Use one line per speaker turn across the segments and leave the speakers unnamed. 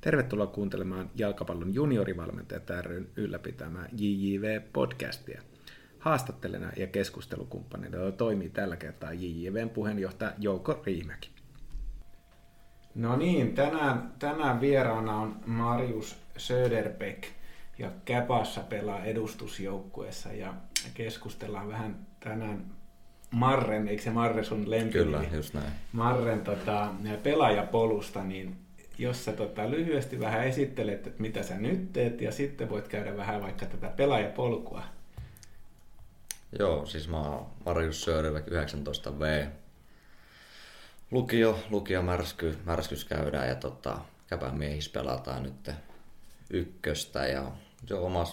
Tervetuloa kuuntelemaan jalkapallon juniorivalmentajat ryn ylläpitämää JJV-podcastia. Haastattelena ja keskustelukumppanina toimii tällä kertaa JJVn puheenjohtaja Jouko Riimäki. No niin, tänään, tänään vieraana on Marius Söderbeck ja Käpassa pelaa edustusjoukkueessa ja keskustellaan vähän tänään Marren, eikö se Marre sun lempi?
Kyllä, just näin.
Marren tota, pelaajapolusta, niin jos sä tota, lyhyesti vähän esittelet, että mitä sä nyt teet, ja sitten voit käydä vähän vaikka tätä pelaajapolkua.
Joo, siis mä oon Marius Söderbeck, 19V. Lukio, lukio märsky, märskys käydään ja tota, käpän miehissä pelataan nyt ykköstä ja se on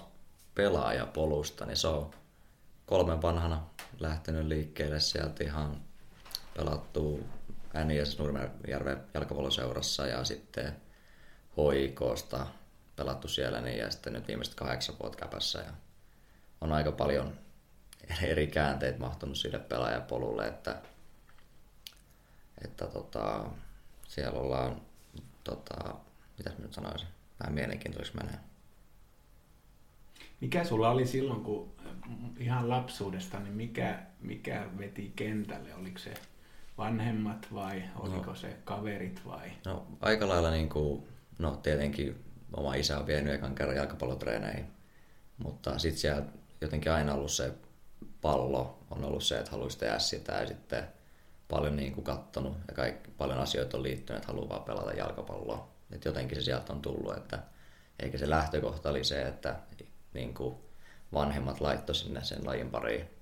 pelaajapolusta, niin se on kolmen vanhana lähtenyt liikkeelle sieltä ihan pelattu NIS Nurmijärven jalkapalloseurassa ja sitten hoikosta pelattu siellä niin, ja sitten nyt viimeiset kahdeksan vuotta käpässä ja on aika paljon eri käänteitä mahtunut sille pelaajapolulle, että, että tota, siellä ollaan, tota, mitä nyt sanoisin, vähän mielenkiintoiseksi menee.
Mikä sulla oli silloin, kun ihan lapsuudesta, niin mikä, mikä veti kentälle? Oliko se vanhemmat vai oliko no, se kaverit vai?
No aika lailla niin kuin, no tietenkin oma isä on vienyt ekan kerran jalkapallotreeneihin, mutta sitten siellä jotenkin aina ollut se pallo, on ollut se, että haluaisi tehdä sitä ja sitten paljon niin kuin kattonut ja kaikki, paljon asioita on liittynyt, että haluaa vaan pelata jalkapalloa. Et jotenkin se sieltä on tullut, että eikä se lähtökohta oli se, että niin kuin vanhemmat laittoi sinne sen lajin pariin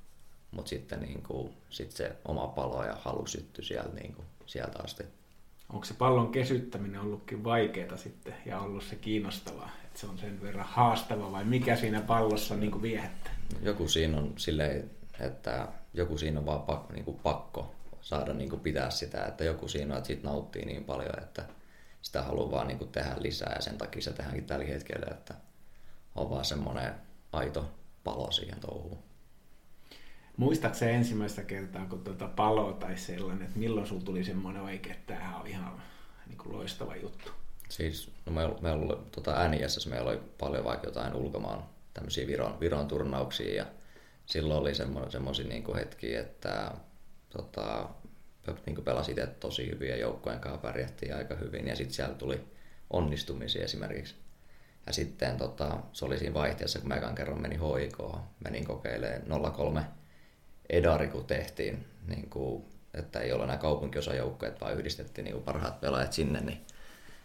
mutta sitten niin kuin, sit se oma palo ja halu syttyi sieltä, niin kuin, sieltä asti.
Onko se pallon kesyttäminen ollutkin vaikeaa sitten ja ollut se kiinnostavaa, että se on sen verran haastava vai mikä siinä pallossa niin kuin viehättää?
Joku siinä on silleen, että joku siinä on vaan pakko, niin kuin pakko saada niin kuin pitää sitä, että joku siinä on, että siitä nauttii niin paljon, että sitä haluaa vaan niin kuin tehdä lisää ja sen takia se tehdäänkin tällä hetkellä, että on vaan semmoinen aito palo siihen touhuun.
Muistatko se ensimmäistä kertaa, kun tuota palo tai sellainen, että milloin sinulla tuli semmoinen oikein, että tämä on ihan niin kuin loistava juttu?
Siis no meillä, meillä oli tuota NIS, meillä oli paljon vaikka jotain ulkomaan tämmöisiä Viron, Viron turnauksia ja silloin oli semmoisia niin hetkiä, että tota, niin kuin pelasi itse tosi hyvin ja joukkojen kanssa pärjättiin aika hyvin ja sitten siellä tuli onnistumisia esimerkiksi. Ja sitten tota, se oli siinä vaihteessa, kun mä ekan kerran menin HIK, menin kokeilemaan 03 edari, kun tehtiin, niin kuin, että ei ole enää kaupunkiosajoukkoja, vaan yhdistettiin niin kuin parhaat pelaajat sinne, niin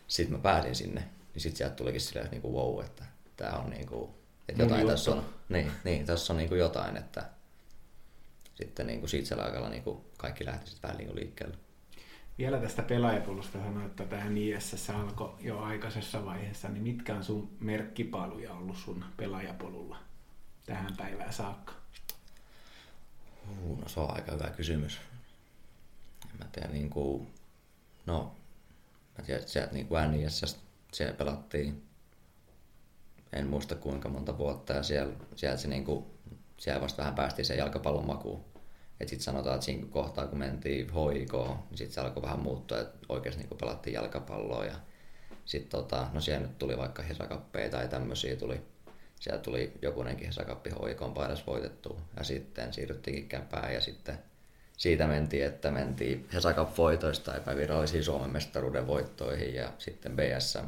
sitten mä pääsin sinne, niin sitten sieltä tulikin silleen, niin kuin wow, että tämä on niin kuin, että jotain Mun tässä on, niin, niin, tässä on niin kuin jotain, että sitten niin kuin siitä aikalla niin kuin kaikki lähti sitten vähän niin kuin liikkeelle.
Vielä tästä pelaajapulusta sanoit, että tähän ISS alkoi jo aikaisessa vaiheessa, niin mitkä on sun merkkipaaluja ollut sun pelaajapolulla tähän päivään saakka?
Uh, no se on aika hyvä kysymys. En mä tiedä, niin kuin, no, mä tiedän, että sieltä niin kuin NIS, siellä pelattiin, en muista kuinka monta vuotta, ja siellä, sieltä se niin kuin, siellä vasta vähän päästiin sen jalkapallon makuun. Et sitten sanotaan, että siinä kohtaa kun mentiin HIK, niin sitten se alkoi vähän muuttua, että oikeasti niin pelattiin jalkapalloa. Ja sitten tota, no siellä nyt tuli vaikka hesakappeja tai tämmöisiä tuli siellä tuli jokunenkin Hesakappi hoikon paidassa voitettu ja sitten siirryttiin käpään ja sitten siitä mentiin, että mentiin Hesakap voitoista epävirallisiin Suomen mestaruuden voittoihin ja sitten BSM,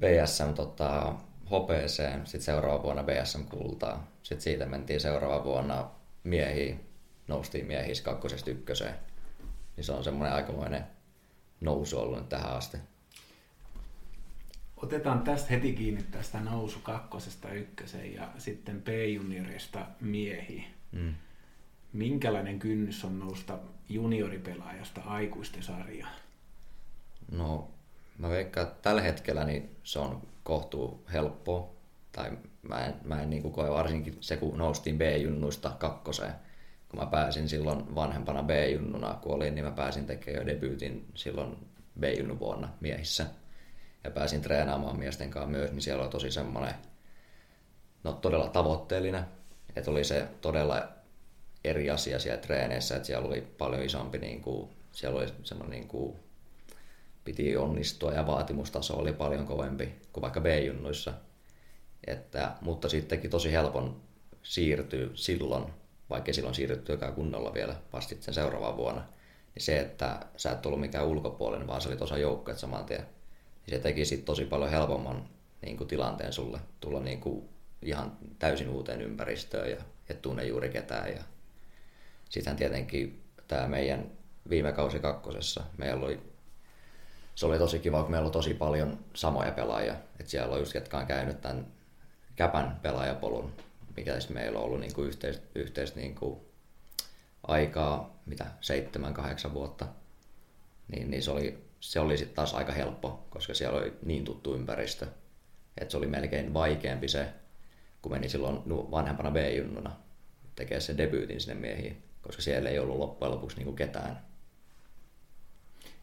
BSM tota, hopeeseen, sitten seuraava vuonna BSM kultaa. Sitten siitä mentiin seuraava vuonna miehiin, noustiin miehissä kakkosesta ykköseen. Niin se on semmoinen aikamoinen nousu ollut nyt tähän asti.
Otetaan tästä heti kiinni tästä nousu kakkosesta ykköseen ja sitten P-juniorista miehiin. Mm. Minkälainen kynnys on nousta junioripelaajasta aikuisten sarjaan?
No, mä veikkaan, että tällä hetkellä niin se on kohtuu helppo. Tai mä en, mä en niin koe varsinkin se, kun noustiin B-junnuista kakkoseen. Kun mä pääsin silloin vanhempana B-junnuna, kun olin, niin mä pääsin tekemään jo debyytin silloin B-junnu vuonna miehissä – ja pääsin treenaamaan miesten kanssa myös, niin siellä oli tosi semmoinen no, todella tavoitteellinen. Että oli se todella eri asia siellä treeneissä, että siellä oli paljon isompi, niin kuin, siellä oli semmoinen niin kuin, piti onnistua ja vaatimustaso oli paljon kovempi kuin vaikka B-junnuissa. Että, mutta sittenkin tosi helpon siirtyy silloin, vaikka silloin siirryttykään kunnolla vielä vastit sen seuraavaan vuonna, niin se, että sä et ollut mikään ulkopuolinen, vaan sä olit osa joukkoja saman tien, niin se teki sit tosi paljon helpomman niin kuin tilanteen sulle tulla niin kuin ihan täysin uuteen ympäristöön ja et tunne juuri ketään. Ja sitten tietenkin tämä meidän viime kausi kakkosessa, meillä oli, se oli tosi kiva, kun meillä oli tosi paljon samoja pelaajia. että siellä on just ketkä on käynyt tämän Käpän pelaajapolun, mikä meillä on ollut niin kuin yhteistä, yhteistä niin kuin aikaa, mitä, seitsemän, kahdeksan vuotta. Niin, niin se oli, se oli sitten taas aika helppo, koska siellä oli niin tuttu ympäristö. Että se oli melkein vaikeampi se, kun meni silloin vanhempana B-junnuna tekee sen debyytin sinne miehiin, koska siellä ei ollut loppujen lopuksi niin kuin ketään.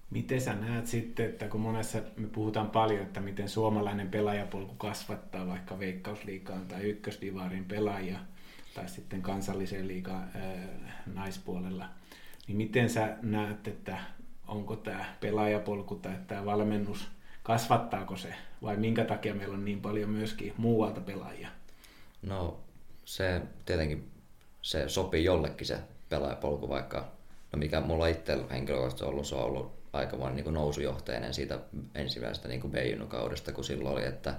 Miten sä näet sitten, että kun monessa me puhutaan paljon, että miten suomalainen pelaajapolku kasvattaa vaikka veikkausliikaan tai ykkösdivarin pelaajia tai sitten kansallisen liikan naispuolella, niin miten sä näet, että onko tämä pelaajapolku tai tämä valmennus, kasvattaako se vai minkä takia meillä on niin paljon myöskin muualta pelaajia?
No se tietenkin se sopii jollekin se pelaajapolku, vaikka no mikä mulla itse henkilökohtaisesti on ollut, se on ollut aika niin nousujohteinen siitä ensimmäisestä niin B-junnukaudesta, kun silloin oli, että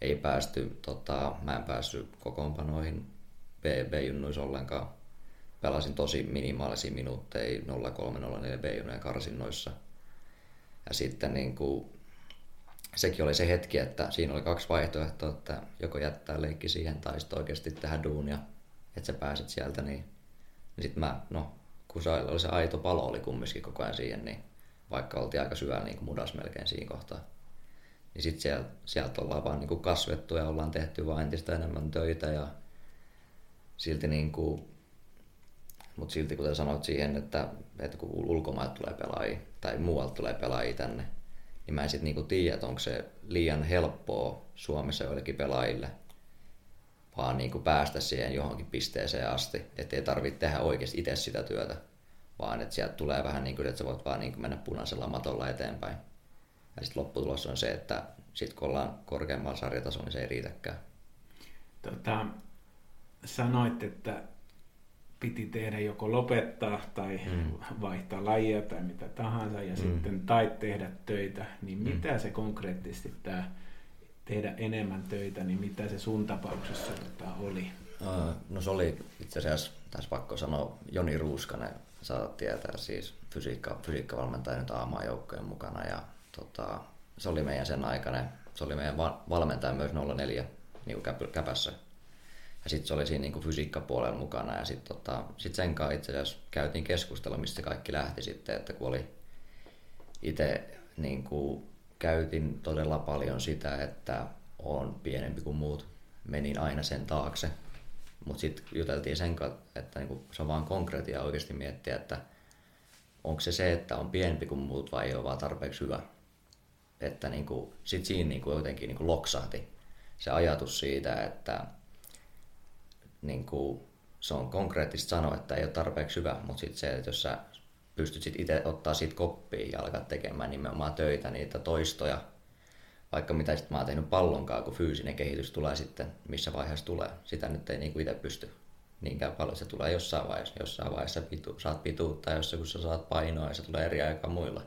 ei päästy, tota, mä en päässyt kokoonpanoihin B-junnuissa ollenkaan. Pelasin tosi minimaalisia minuutteja 0304 B-junnujen karsinnoissa. Ja sitten niin kuin, sekin oli se hetki, että siinä oli kaksi vaihtoehtoa, että joko jättää leikki siihen tai sitten oikeasti tehdä duunia, että sä pääset sieltä, niin, niin sitten mä, no, kun se oli se aito palo oli kumminkin koko ajan siihen, niin vaikka oltiin aika syvällä niin mudas melkein siinä kohtaa. Niin sitten sieltä, sieltä ollaan vaan niin kuin kasvettu ja ollaan tehty vaan entistä enemmän töitä ja silti niin kuin, mutta silti kuten sanoit siihen, että, että kun ulkomailta tulee pelaajia tai muualta tulee pelaajia tänne, niin mä en sitten niinku tiedä, että onko se liian helppoa Suomessa joillekin pelaajille vaan niinku päästä siihen johonkin pisteeseen asti, ettei tarvitse tehdä oikeasti itse sitä työtä, vaan että sieltä tulee vähän niin kuin, että sä voit vaan niin kuin mennä punaisella matolla eteenpäin. Ja sitten lopputulos on se, että sitten kun ollaan korkeammalla sarjatasolla, niin se ei riitäkään.
Tota, sanoit, että piti tehdä joko lopettaa tai mm. vaihtaa lajia tai mitä tahansa ja mm. sitten tai tehdä töitä, niin mm. mitä se konkreettisesti tämä tehdä enemmän töitä, niin mitä se sun tapauksessa tota oli?
No se oli itse asiassa, tässä pakko sanoa, Joni Ruuskanen, saat tietää siis fysiikka, fysiikkavalmentaja nyt joukkojen mukana ja tota, se oli meidän sen aikainen, se oli meidän valmentaja myös 04 niin käpässä. Ja sitten se oli siinä niin fysiikkapuolella mukana ja sitten tota, sit sen kanssa itse asiassa käytiin keskustella, mistä kaikki lähti sitten, että kun oli itse niin kuin, käytin todella paljon sitä, että on pienempi kuin muut, menin aina sen taakse mutta sitten juteltiin sen kanssa, että niinku, se on vaan konkreettia oikeasti miettiä, että onko se se, että on pienempi kuin muut vai ei ole vaan tarpeeksi hyvä. Että niinku, sitten siinä niinku jotenkin niinku loksahti se ajatus siitä, että niinku, se on konkreettisesti sanoa, että ei ole tarpeeksi hyvä, mutta sitten se, että jos sä pystyt sit itse ottaa siitä koppia ja alkaa tekemään nimenomaan töitä, niitä toistoja, vaikka mitä sitten mä oon tehnyt pallonkaan, kun fyysinen kehitys tulee sitten, missä vaiheessa tulee. Sitä nyt ei niinku itse pysty niinkään paljon. Se tulee jossain vaiheessa. Jossain vaiheessa pitu, saat pituutta, jossa kun sä saat painoa ja se tulee eri aikaa muilla.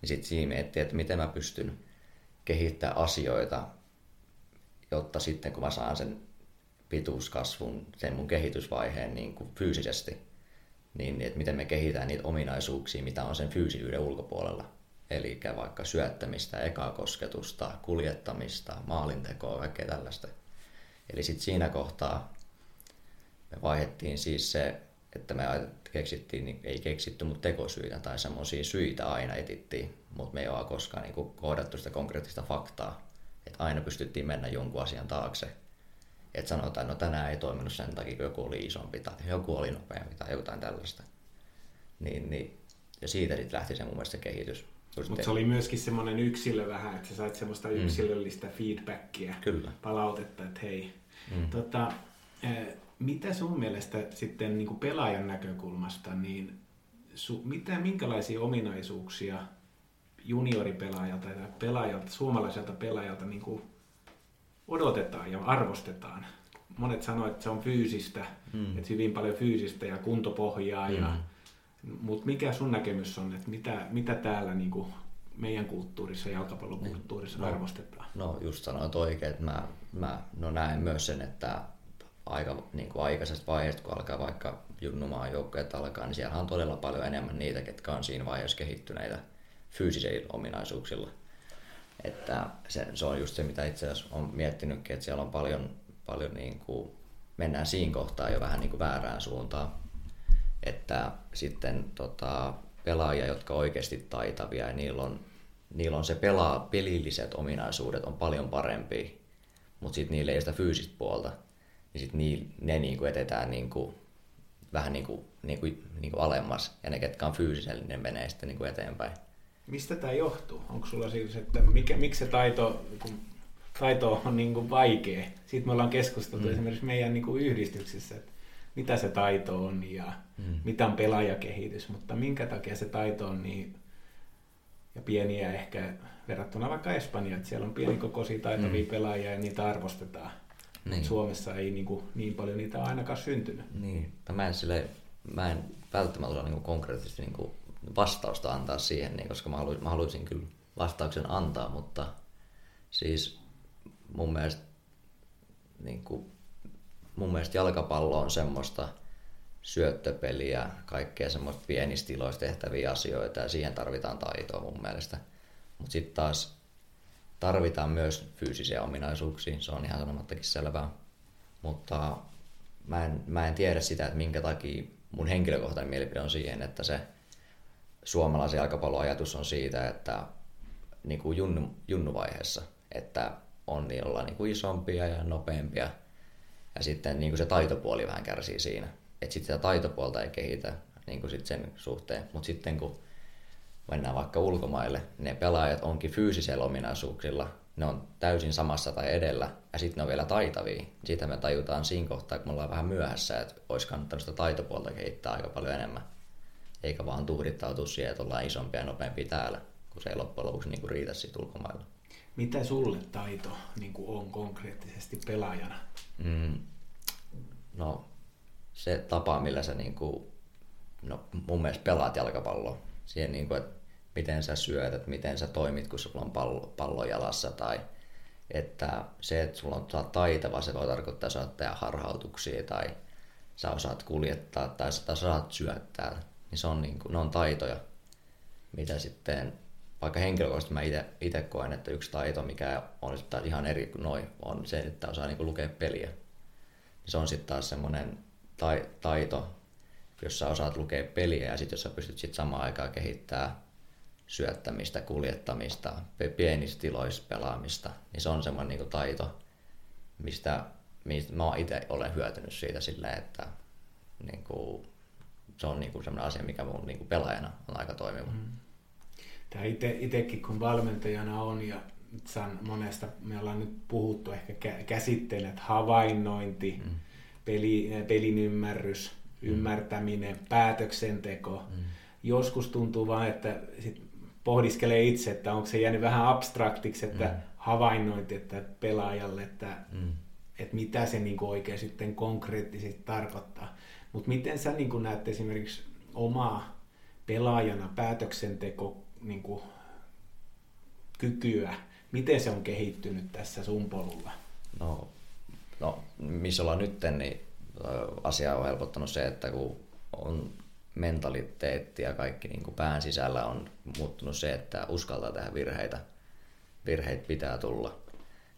Niin sitten siinä miettii, että miten mä pystyn kehittämään asioita, jotta sitten kun mä saan sen pituuskasvun, sen mun kehitysvaiheen niin kuin fyysisesti, niin että miten me kehitetään niitä ominaisuuksia, mitä on sen fyysisyyden ulkopuolella Eli vaikka syöttämistä, ekaa kosketusta, kuljettamista, maalintekoa, kaikkea tällaista. Eli sitten siinä kohtaa me vaihdettiin siis se, että me keksittiin, niin ei keksitty, mutta tekosyitä tai semmoisia syitä aina etittiin, mutta me ei ole koskaan niin kohdattu sitä konkreettista faktaa. Että aina pystyttiin mennä jonkun asian taakse. Että sanotaan, että no tänään ei toiminut sen takia, kun joku oli isompi tai joku oli nopeampi tai jotain tällaista. Niin, niin, ja siitä sitten lähti se mun mielestä se kehitys.
Mutta se oli myöskin semmoinen yksilö vähän, että sä sait semmoista mm. yksilöllistä feedbackia,
Kyllä.
palautetta, että hei. Mm. Tota, mitä sun mielestä sitten niin kuin pelaajan näkökulmasta, niin su, mitä, minkälaisia ominaisuuksia junioripelaajalta ja pelaajalta, suomalaiselta pelaajalta niin kuin odotetaan ja arvostetaan. Monet sanoo, että se on fyysistä, mm. että hyvin paljon fyysistä ja kuntopohjaa. Mm. Ja, mutta mikä sun näkemys on, että mitä, mitä täällä niin kuin meidän kulttuurissa, jalkapallokulttuurissa no, arvostetaan?
No just sanoit oikein, että mä, mä no näen myös sen, että aika niin kuin aikaisesta vaiheesta, kun alkaa vaikka junnumaan joukkueet alkaa, niin siellä on todella paljon enemmän niitä, ketkä on siinä vaiheessa kehittyneitä fyysisillä ominaisuuksilla. Että se, se on just se, mitä itse asiassa on miettinytkin, että siellä on paljon, paljon niin kuin, mennään siinä kohtaa jo vähän niin kuin väärään suuntaan. Että sitten tota, pelaajia, jotka oikeasti taitavia ja niillä on, niillä on se pelaa, pelilliset ominaisuudet on paljon parempi, mutta sitten niillä ei ole sitä fyysistä puolta. Niin sitten ne, niin kuin etetään niin kuin, vähän niin kuin, niin kuin, niin kuin alemmas ja ne, ketkä on fyysisellä, niin ne menee sitten niin kuin eteenpäin.
Mistä tämä johtuu? Onko sulla siis, että mikä, miksi se taito, kun taito on niin kuin vaikea? Siitä me ollaan keskusteltu mm. esimerkiksi meidän niin kuin yhdistyksissä, että mitä se taito on ja mm. mitä on pelaajakehitys, mutta minkä takia se taito on niin ja pieniä ehkä verrattuna vaikka Espanjaan, että siellä on pienikokoisia taitavia mm. pelaajia ja niitä arvostetaan. Niin. Suomessa ei niin, kuin, niin paljon niitä ainakaan syntynyt.
Niin. Mä en, sille, mä en välttämättä niin konkreettisesti niin kuin vastausta antaa siihen, niin, koska mä haluaisin, mä haluaisin kyllä vastauksen antaa, mutta siis mun mielestä, niin kuin, mun mielestä jalkapallo on semmoista syöttöpeliä, kaikkea semmoista pienistä tiloista tehtäviä asioita ja siihen tarvitaan taitoa mun mielestä. Mutta sitten taas tarvitaan myös fyysisiä ominaisuuksia, se on ihan sanomattakin selvää. Mutta mä en, mä en tiedä sitä, että minkä takia mun henkilökohtainen mielipide on siihen, että se suomalaisen jalkapalloajatus on siitä, että niin kuin junnu, junnuvaiheessa, että on niin olla niin kuin isompia ja nopeampia. Ja sitten niin kuin se taitopuoli vähän kärsii siinä. Että sitten sitä taitopuolta ei kehitä niin kuin sit sen suhteen. Mutta sitten kun mennään vaikka ulkomaille, ne pelaajat onkin fyysisellä ominaisuuksilla, ne on täysin samassa tai edellä, ja sitten ne on vielä taitavia. Siitä me tajutaan siinä kohtaa, kun me ollaan vähän myöhässä, että olisi kannattanut sitä taitopuolta kehittää aika paljon enemmän eikä vaan tuhdittautua siihen, että ollaan isompia ja nopeampia täällä, kun se ei loppujen lopuksi niin kuin riitä siitä ulkomailla.
Mitä sulle taito niin kuin on konkreettisesti pelaajana? Mm,
no se tapa, millä sä niin kuin, no, mun mielestä pelaat jalkapalloa. Siihen, niin kuin, että miten sä syöt, että miten sä toimit, kun sulla on pallo, pallo jalassa tai että se, että sulla on, sä taitava, se voi tarkoittaa, että sä tehdä harhautuksia tai sä osaat kuljettaa tai sä saat syöttää niin se on, niin kuin, ne on taitoja, mitä sitten, vaikka henkilökohtaisesti mä itse koen, että yksi taito, mikä on sitten ihan eri kuin noin, on se, että osaa niin kuin lukea peliä. Se on sitten taas semmoinen tai, taito, jos sä osaat lukea peliä ja sitten jos sä pystyt sitten samaan aikaan kehittämään syöttämistä, kuljettamista, pienissä tiloissa pelaamista, niin se on semmoinen niin taito, mistä, mistä mä itse olen hyötynyt siitä silleen, että niin kuin, se on niinku sellainen asia, mikä mun niinku pelaajana on aika toimiva. Mm.
Tämä ite, itekin kun valmentajana on ja san, monesta, me ollaan nyt puhuttu ehkä käsitteet, havainnointi, mm. peli, pelin ymmärrys, mm. ymmärtäminen, päätöksenteko. Mm. Joskus tuntuu vaan, että sit pohdiskelee itse, että onko se jäänyt vähän abstraktiksi, että mm. havainnointi että pelaajalle, että, mm. että mitä se niin oikein sitten konkreettisesti tarkoittaa. Mutta miten sä niin näet esimerkiksi omaa pelaajana päätöksenteko niin kuin, kykyä, miten se on kehittynyt tässä sun polulla?
No, no missä ollaan nyt, niin asia on helpottanut se, että kun on mentaliteetti ja kaikki niin pään sisällä on muuttunut se, että uskaltaa tehdä virheitä. Virheitä pitää tulla.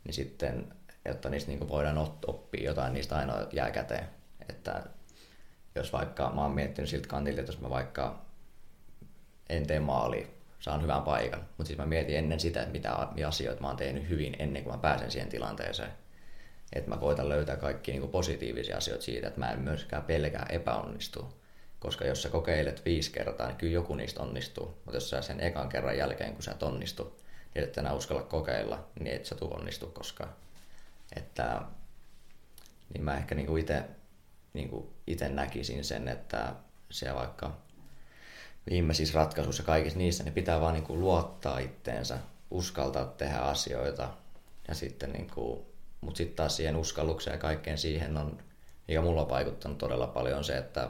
Niin sitten, jotta niistä niin voidaan oppia jotain, niistä aina jää käteen. Että jos vaikka mä oon miettinyt siltä kantilta, että jos mä vaikka en tee maali, saan hyvän paikan, mutta sitten mä mietin ennen sitä, että mitä asioita mä oon tehnyt hyvin ennen kuin mä pääsen siihen tilanteeseen. Että mä koitan löytää kaikki niin positiivisia asioita siitä, että mä en myöskään pelkää epäonnistua. Koska jos sä kokeilet viisi kertaa, niin kyllä joku niistä onnistuu. Mutta jos sä sen ekan kerran jälkeen, kun sä et onnistu, niin et enää uskalla kokeilla, niin et sä tuu onnistu koskaan. Että, niin mä ehkä niin itse niin itse näkisin sen, että se vaikka viimeisissä ratkaisuissa kaikissa niissä, niin pitää vaan niin kuin luottaa itteensä, uskaltaa tehdä asioita. Ja sitten niin kuin, mutta sitten taas siihen uskallukseen ja kaikkeen siihen on, mikä mulla on vaikuttanut todella paljon se, että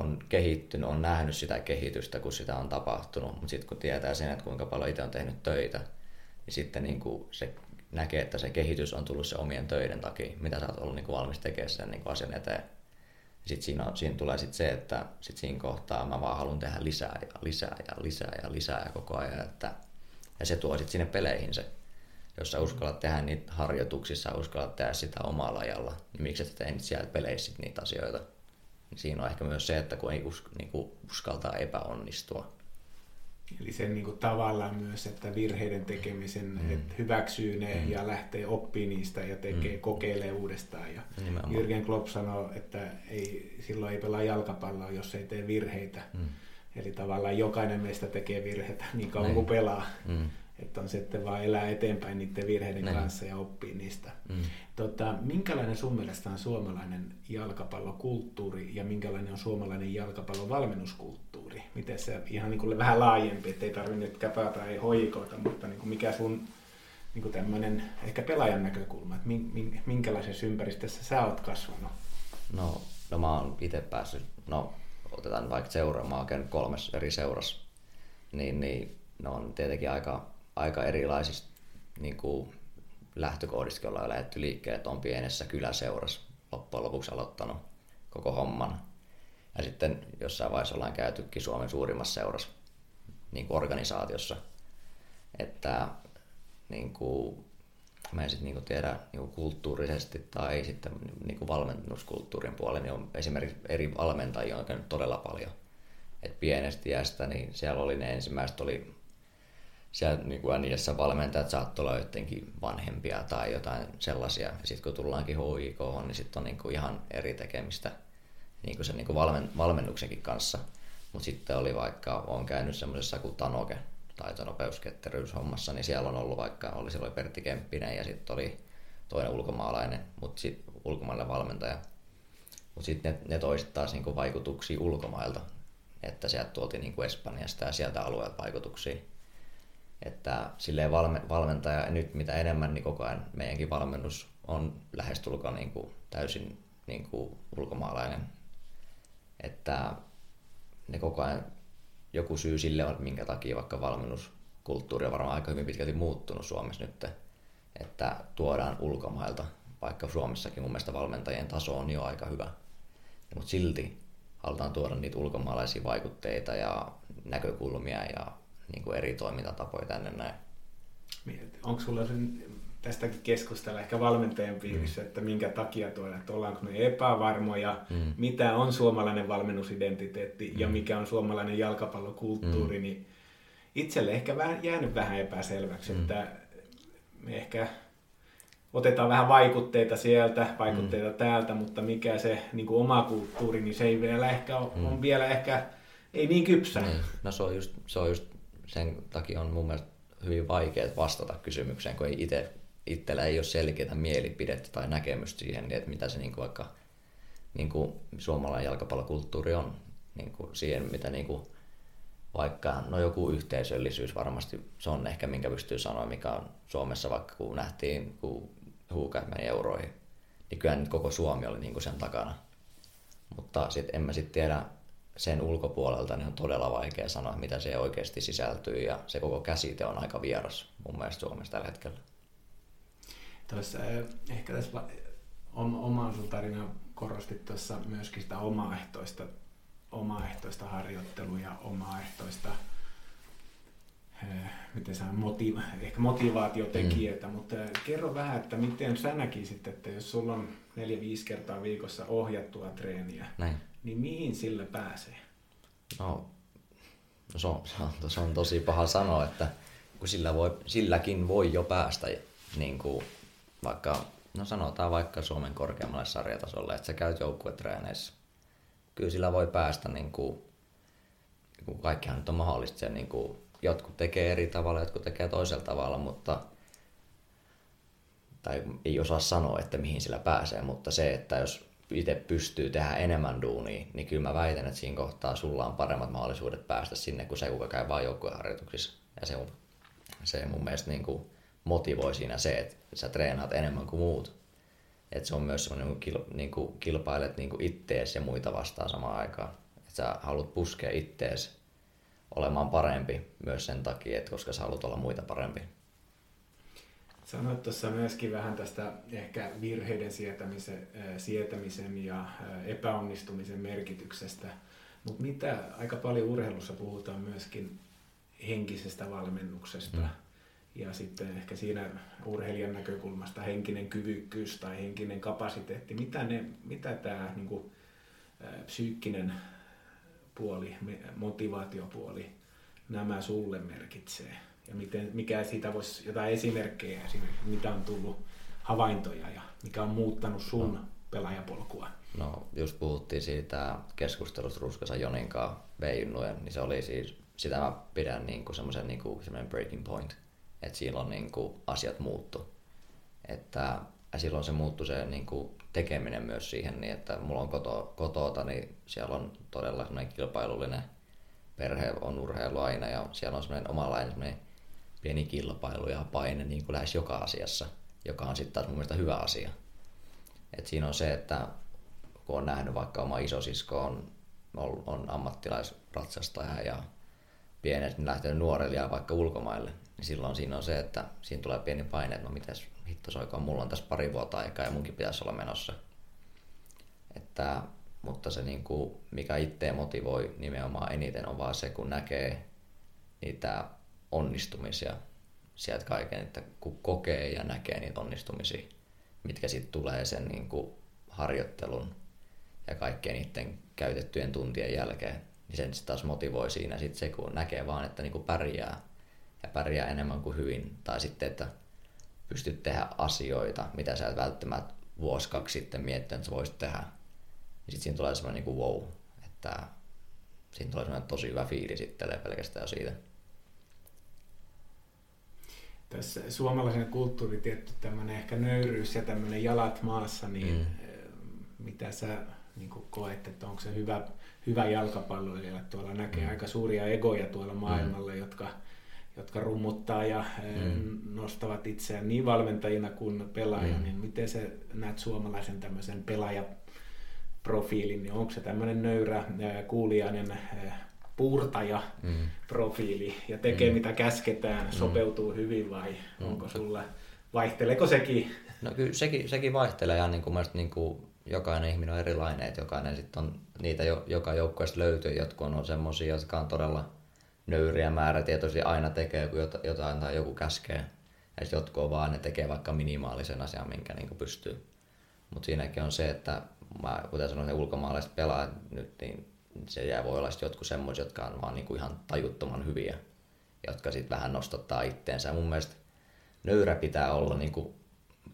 on kehittynyt, on nähnyt sitä kehitystä, kun sitä on tapahtunut, mutta sitten kun tietää sen, että kuinka paljon itse on tehnyt töitä, niin sitten niin kuin se näkee, että se kehitys on tullut se omien töiden takia, mitä sä oot ollut niin kuin valmis tekemään sen niin kuin asian eteen. Sitten siinä, on, siinä tulee sit se, että sit siinä kohtaa mä vaan haluan tehdä lisää ja lisää ja lisää ja lisää ja koko ajan. Että, ja se tuo sitten sinne peleihin se. Jos sä uskallat tehdä niitä harjoituksissa, uskallat tehdä sitä omalla ajalla, niin miksi et tee siellä peleissä niitä asioita. Niin siinä on ehkä myös se, että kun ei us, niin kuin uskaltaa epäonnistua,
Eli sen niin kuin tavallaan myös, että virheiden tekemisen, mm. että hyväksyy ne mm. ja lähtee oppimaan niistä ja tekee, mm. kokeilee uudestaan. Ja Nimenomaan. Jürgen Klopp sanoo, että ei, silloin ei pelaa jalkapalloa, jos ei tee virheitä. Mm. Eli tavallaan jokainen meistä tekee virheitä niin kauan kuin pelaa. Mm että on sitten vaan elää eteenpäin niiden virheiden Näin. kanssa ja oppii niistä. Mm. Tota, minkälainen sun mielestä on suomalainen jalkapallokulttuuri ja minkälainen on suomalainen jalkapallon valmennuskulttuuri? Miten se ihan niin kuin vähän laajempi, ettei tarvitse nyt käpätä ei hoikoita, mutta niin kuin mikä sun niin kuin tämmöinen ehkä pelaajan näkökulma, että minkälaisessa ympäristössä sä oot kasvanut?
No, no mä oon itse päässyt, no otetaan vaikka seura, mä oon kolmessa eri seurassa, niin, niin ne on tietenkin aika aika erilaisista niin kuin lähtökohdista, ollaan lähdetty liikkeelle, että on pienessä kyläseurassa loppujen lopuksi aloittanut koko homman. Ja sitten jossain vaiheessa ollaan käytykin Suomen suurimmassa seurassa niin kuin organisaatiossa. Että niin kuin, mä en sitten niin tiedä niin kulttuurisesti tai sitten niin kuin valmennuskulttuurin puolella, niin on esimerkiksi eri valmentajia on käynyt todella paljon. Et pienestä iästä, niin siellä oli ne ensimmäiset oli siellä niin kuin NIS valmentajat saattoi olla jotenkin vanhempia tai jotain sellaisia. Ja sitten kun tullaankin HIK, niin sitten on niin kuin ihan eri tekemistä niin kuin sen niin kuin valmen, valmennuksenkin kanssa. Mutta sitten oli vaikka, on käynyt semmoisessa kuin Tanoke, taitonopeuskettäryyshommassa, niin siellä on ollut vaikka, oli silloin Pertti Kemppinen ja sitten oli toinen ulkomaalainen, mutta sitten ulkomaalainen valmentaja. Mutta sitten ne, ne toiset taas niin kuin vaikutuksia ulkomailta, että sieltä tuotiin niin kuin Espanjasta ja sieltä alueelta vaikutuksia. Että silleen valme, valmentaja, nyt mitä enemmän, niin koko ajan meidänkin valmennus on lähestulkoon niin kuin täysin niin kuin ulkomaalainen. Että ne koko ajan joku syy sille on, minkä takia vaikka valmennuskulttuuri on varmaan aika hyvin pitkälti muuttunut Suomessa nyt, että tuodaan ulkomailta, vaikka Suomessakin mun mielestä valmentajien taso on jo aika hyvä. Mutta silti halutaan tuoda niitä ulkomaalaisia vaikutteita ja näkökulmia ja niin kuin eri toimintatapoja tänne näin.
Onko sulla sen, tästäkin keskustella ehkä valmentajan piirissä, mm. että minkä takia tuolla, että ollaanko me epävarmoja, mm. mitä on suomalainen valmennusidentiteetti mm. ja mikä on suomalainen jalkapallokulttuuri, mm. niin itselle ehkä vähän, jäänyt vähän epäselväksi, mm. että me ehkä otetaan vähän vaikutteita sieltä, vaikutteita mm. täältä, mutta mikä se niin kuin oma kulttuuri, niin se ei vielä ehkä ole, mm. on vielä ehkä ei niin kypsä. Niin.
No se on just, se on just sen takia on mun mielestä hyvin vaikea vastata kysymykseen, kun ei itse, itsellä ei ole selkeää mielipidettä tai näkemystä siihen, että mitä se niin kuin vaikka niin kuin suomalainen jalkapallokulttuuri on niin kuin siihen, mitä niin kuin vaikka no joku yhteisöllisyys varmasti, se on ehkä minkä pystyy sanoa, mikä on Suomessa vaikka kun nähtiin, kun huukat meni euroihin, niin kyllä nyt koko Suomi oli niin kuin sen takana. Mutta sitten en mä sitten tiedä, sen ulkopuolelta niin on todella vaikea sanoa, mitä se oikeasti sisältyy ja se koko käsite on aika vieras mun mielestä Suomessa tällä hetkellä.
Tuossa, eh, ehkä tässä oman sun tarina korostit tuossa myöskin sitä omaehtoista, omaehtoista harjoittelua ja omaehtoista eh, miten sä, motiva- ehkä motivaatiotekijöitä, mm. mutta kerro vähän, että miten sä näkisit, että jos sulla on neljä-viisi kertaa viikossa ohjattua treeniä, Näin niin mihin sillä pääsee?
No, no se, on, se, on, se on tosi paha sanoa, että kun sillä voi, silläkin voi jo päästä niin kuin vaikka, no sanotaan vaikka Suomen korkeammalle sarjatasolle, että sä käyt joukkuetreeneissä. Kyllä sillä voi päästä, niin kuin, kun kaikkihan nyt on mahdollista, se, niin kuin, jotkut tekee eri tavalla, jotkut tekee toisella tavalla, mutta tai ei osaa sanoa, että mihin sillä pääsee, mutta se, että jos itse pystyy tehdä enemmän duunia, niin kyllä mä väitän, että siinä kohtaa sulla on paremmat mahdollisuudet päästä sinne, kuin se, kuka käy vaan joukkueharjoituksissa. Ja se, se mun mielestä niin kuin motivoi siinä se, että sä treenaat enemmän kuin muut. Että se on myös semmoinen, kun niin kuin kilpailet niin kuin ittees ja muita vastaan samaan aikaan. Että sä haluat puskea ittees olemaan parempi myös sen takia, että koska sä haluat olla muita parempi.
Sanoit tuossa myöskin vähän tästä ehkä virheiden sietämisen, sietämisen ja epäonnistumisen merkityksestä, mutta mitä aika paljon urheilussa puhutaan myöskin henkisestä valmennuksesta mm. Ja sitten ehkä siinä urheilijan näkökulmasta henkinen kyvykkyys tai henkinen kapasiteetti. Mitä, ne, mitä tämä niin kuin, psyykkinen puoli, motivaatiopuoli, nämä sulle merkitsee? ja miten, mikä siitä voisi jotain esimerkkejä, esimerkiksi mitä on tullut havaintoja ja mikä on muuttanut sun no. pelaajapolkua?
No, just puhuttiin siitä keskustelusta Ruskasa Jonin kanssa Veinujen, niin se oli siis, sitä mä pidän niin kuin semmoisen niin kuin, breaking point, että silloin niin kuin asiat muuttu. Että ja silloin se muuttui se niin kuin tekeminen myös siihen, niin että mulla on koto, kotoota, niin siellä on todella semmoinen kilpailullinen perhe on urheilu aina ja siellä on semmoinen omanlainen semmoinen pieni kilpailu ja paine niin kuin lähes joka asiassa, joka on sitten taas mun mielestä hyvä asia. Et siinä on se, että kun on nähnyt vaikka oma isosisko on, on, ammattilaisratsastaja ja pienet niin lähtenyt nuorelle vaikka ulkomaille, niin silloin siinä on se, että siinä tulee pieni paine, että no mitäs hitto soikoon, mulla on tässä pari vuotta aikaa ja munkin pitäisi olla menossa. Että, mutta se niin kuin, mikä itseä motivoi nimenomaan eniten on vaan se, kun näkee niitä onnistumisia sieltä kaiken, että kun kokee ja näkee niitä onnistumisia, mitkä sitten tulee sen niin kuin harjoittelun ja kaikkien niiden käytettyjen tuntien jälkeen, niin sen sitten taas motivoi siinä sit se, kun näkee vaan, että niin kuin pärjää ja pärjää enemmän kuin hyvin, tai sitten, että pystyt tehdä asioita, mitä sä et välttämättä vuosi kaksi sitten miettinyt, että sä voisit tehdä. Niin sitten siinä tulee semmoinen niin kuin wow, että siinä tulee semmoinen tosi hyvä fiili sitten pelkästään siitä
tässä suomalaisen kulttuuri tietty tämmöinen ehkä nöyryys ja tämmöinen jalat maassa, niin mm. mitä sä niin koet, että onko se hyvä, hyvä jalkapalloilija? Tuolla näkee mm. aika suuria egoja tuolla maailmalla, mm. jotka, jotka rummuttaa ja mm. nostavat itseään niin valmentajina kuin pelaajina. Mm. Niin miten sä näet suomalaisen tämmöisen pelaajaprofiilin, niin onko se tämmöinen nöyrä, kuulijainen puurtaja mm. profiili ja tekee mm. mitä käsketään, mm. sopeutuu hyvin vai mm. onko sulla, vaihteleeko sekin?
No kyllä sekin, sekin vaihtelee ja niin kuin niin kuin jokainen ihminen on erilainen, että jokainen sitten on niitä jo, joka joukkueesta löytyy, jotkut on semmoisia, jotka on todella nöyriä määrätietoisesti aina tekee, kun jotain tai joku käskee. Ja sitten jotkut on vaan, ne tekee vaikka minimaalisen asian, minkä niin pystyy. Mutta siinäkin on se, että mä, kuten sanoin, ne ulkomaalaiset pelaajat nyt, niin se jää voi olla jotkut semmoisia, jotka on vaan niinku ihan tajuttoman hyviä, jotka sitten vähän nostattaa itteensä. Mun mielestä nöyrä pitää olla, niinku,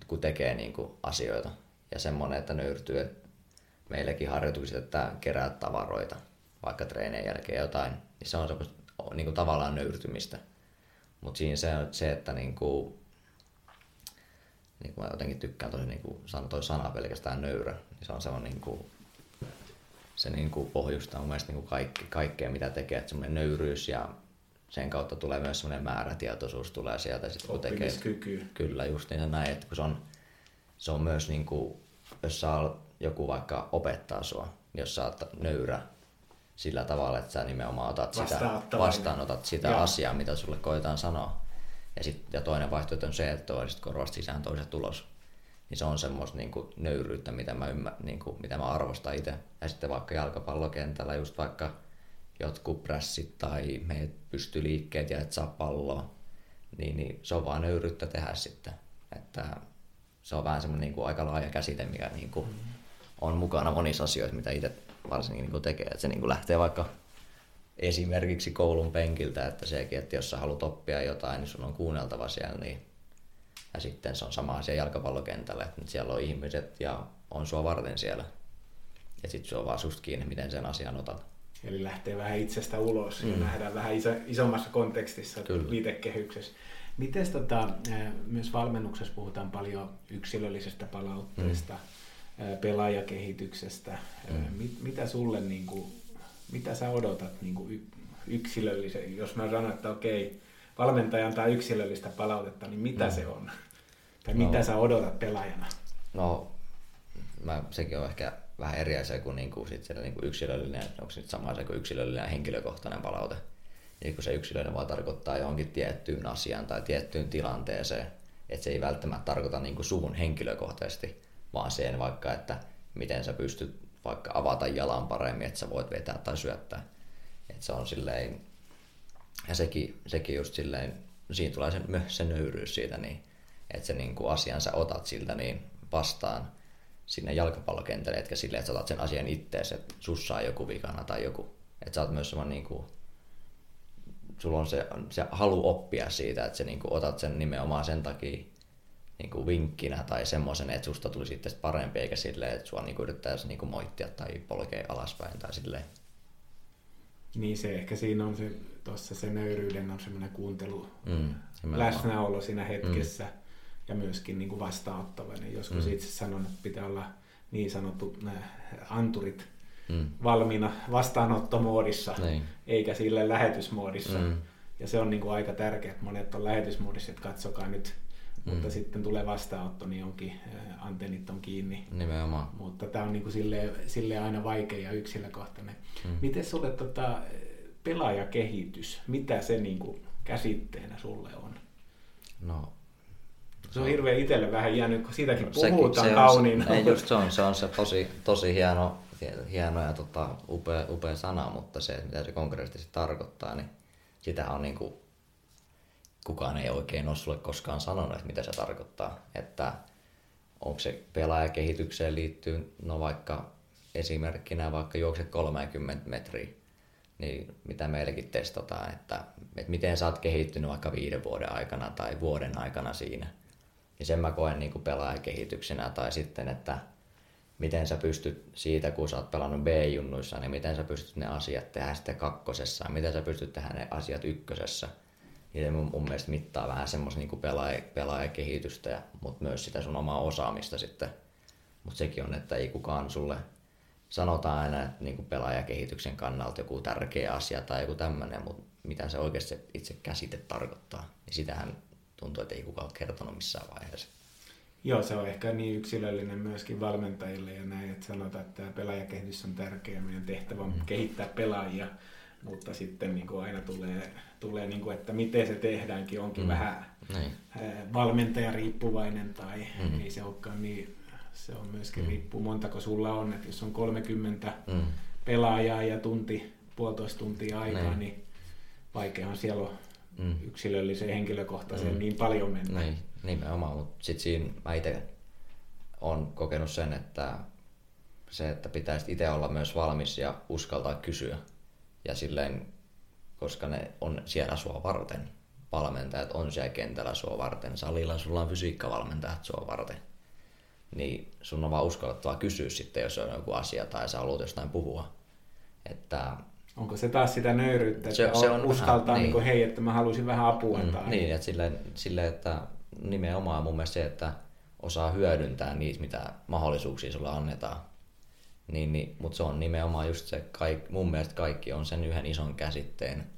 kun tekee niinku asioita. Ja semmoinen, että nöyrtyy, että meilläkin harjoitukset, että kerää tavaroita, vaikka treenien jälkeen jotain, niin se on semmoista niinku, tavallaan nöyrtymistä. Mutta siinä se on se, että niinku, niin kuin mä jotenkin tykkään tosi niin kuin, toi sana pelkästään nöyrä, niin se on semmoinen niin kuin, se niin kuin pohjustaa mun mielestä niin kuin kaikki, kaikkea, mitä tekee, että semmoinen nöyryys ja sen kautta tulee myös semmoinen määrätietoisuus tulee sieltä. Sit, kun tekee, kyllä, just niin näin, että kun se on, se on myös niin kuin, jos saa joku vaikka opettaa sua, niin jos sä oot nöyrä sillä tavalla, että sä nimenomaan otat sitä, vastaanotat sitä ja. asiaa, mitä sulle koetaan sanoa. Ja, sit, ja toinen vaihtoehto on se, että toiset korvasta sisään toiset tulos niin se on semmoista niin kuin nöyryyttä, mitä mä, ymmär, niin kuin, mitä mä arvostan itse. Ja sitten vaikka jalkapallokentällä just vaikka jotkut prässit tai meet pysty liikkeet ja et saa palloa, niin, niin se on vaan nöyryyttä tehdä sitten. Että se on vähän semmoinen niin kuin aika laaja käsite, mikä niin kuin on mukana monissa asioissa, mitä itse varsinkin niin kuin tekee. Että se niin kuin lähtee vaikka esimerkiksi koulun penkiltä, että sekin, että jos sä haluat oppia jotain, niin sun on kuunneltava siellä, niin ja sitten se on sama asia jalkapallokentällä, että siellä on ihmiset ja on sua varten siellä. Ja sitten se on vaan susta kiinni, miten sen asian otat.
Eli lähtee vähän itsestä ulos mm. ja nähdään vähän iso, isommassa kontekstissa, viitekehyksessä. Miten tota, myös valmennuksessa puhutaan paljon yksilöllisestä palautteesta, pelaajakehityksestä. Mm. Mit, mitä sulle, niin kuin, mitä sä odotat niin kuin yksilöllisen, jos mä sanon, että okei, valmentaja antaa yksilöllistä palautetta, niin mitä mm. se on? Tai no, mitä sä odotat pelaajana?
No, mä, sekin on ehkä vähän eri asia kuin, niin kuin, sit siellä, niin kuin yksilöllinen, onko se nyt sama asia kuin yksilöllinen ja henkilökohtainen palaute. Eli kun se yksilöllinen vaan tarkoittaa johonkin tiettyyn asiaan tai tiettyyn tilanteeseen, että se ei välttämättä tarkoita niin kuin suhun henkilökohtaisesti, vaan sen vaikka, että miten sä pystyt vaikka avata jalan paremmin, että sä voit vetää tai syöttää. Että se on silleen, ja sekin, sekin just silleen, siinä tulee se, se nöyryys siitä, niin, että se niin kuin asian sä otat siltä niin vastaan sinne jalkapallokentälle, etkä silleen, että sä otat sen asian ittees, että sussa on joku vikana tai joku. Että sä oot myös semmoinen niin kuin, sulla on se, se halu oppia siitä, että sä niin otat sen nimenomaan sen takia niin kuin vinkkinä tai semmoisen, että susta tuli sitten parempi, eikä silleen, että sua niin kuin yrittäisi niin kuin moittia tai polkea alaspäin tai silleen.
Niin se ehkä siinä on se, tuossa se nöyryyden on semmoinen kuuntelu, mm, läsnäolo siinä hetkessä mm. ja myöskin niin kuin vastaanottavainen. Joskus mm. itse sanon, että pitää olla niin sanottu anturit mm. valmiina vastaanottomoodissa, niin. eikä sille lähetysmoodissa. Mm. Ja se on niin kuin aika tärkeää, että monet on lähetysmoodissa, että katsokaa nyt, mm. mutta sitten tulee vastaanotto, niin onkin antennit on kiinni.
Nimenomaan.
Mutta tämä on niin kuin sille, sille aina vaikea ja yksilökohtainen. Mm. Miten sulle tota, pelaajakehitys, mitä se niin kuin käsitteenä sulle on?
No,
se on hirveän itselle vähän jäänyt, kun siitäkin no, puhutaan se kauniina.
Ei just se on, se on se tosi, tosi hieno, hieno ja tota, upea, upea sana, mutta se, mitä se konkreettisesti tarkoittaa, niin sitä on niin kuin, kukaan ei oikein ole sulle koskaan sanonut, että mitä se tarkoittaa. Että onko se pelaajakehitykseen liittyy, no vaikka esimerkkinä vaikka juokset 30 metriä, niin mitä meillekin testataan, että, että miten sä oot kehittynyt vaikka viiden vuoden aikana tai vuoden aikana siinä. Ja sen mä koen niin kuin pelaajakehityksenä tai sitten, että miten sä pystyt siitä, kun sä oot pelannut B-junnuissa, niin miten sä pystyt ne asiat tehdä sitten kakkosessa miten sä pystyt tehdä ne asiat ykkösessä. Ja mun, mun mielestä mittaa vähän semmoista niin pelaaja, pelaajakehitystä, ja, mutta myös sitä sun omaa osaamista sitten. Mutta sekin on, että ei kukaan sulle sanotaan aina, että niin pelaajakehityksen kannalta joku tärkeä asia tai joku tämmöinen, mutta mitä se oikeasti itse käsite tarkoittaa, niin sitähän tuntuu, että ei kukaan ole kertonut missään vaiheessa.
Joo, se on ehkä niin yksilöllinen myöskin valmentajille ja näin, että sanotaan, että tämä pelaajakehitys on tärkeä, meidän tehtävä on mm. kehittää pelaajia, mutta sitten niin kuin aina tulee, tulee niin kuin, että miten se tehdäänkin, onkin mm. vähän niin. valmentaja riippuvainen tai mm. ei se olekaan niin, se on myöskin mm. riippuu montako sulla on, että jos on 30 mm. pelaajaa ja tunti, puolitoista tuntia aikaa, niin, niin vaikea on siellä on mm. yksilölliseen, henkilökohtaiseen mm. niin paljon mennä.
Niin, nimenomaan, mutta sitten siinä mä itse olen kokenut sen, että se, että pitäisi itse olla myös valmis ja uskaltaa kysyä. Ja silleen, koska ne on siellä sua varten. Valmentajat on siellä kentällä sua varten. Salilla sulla on fysiikkavalmentajat sua varten. Niin sun on vaan uskallettava kysyä sitten, jos on joku asia tai sä haluat jostain puhua. Että
Onko se taas sitä nöyryyttä, että se, se on uskaltaa, vähän, niin kuin, hei, että mä haluaisin vähän apua? Mm, tai...
Niin, että silleen, silleen, että nimenomaan mun mielestä se, että osaa hyödyntää niitä, mitä mahdollisuuksia sulle annetaan. Niin, niin, mutta se on nimenomaan just se, kaik, mun mielestä kaikki on sen yhden ison käsitteen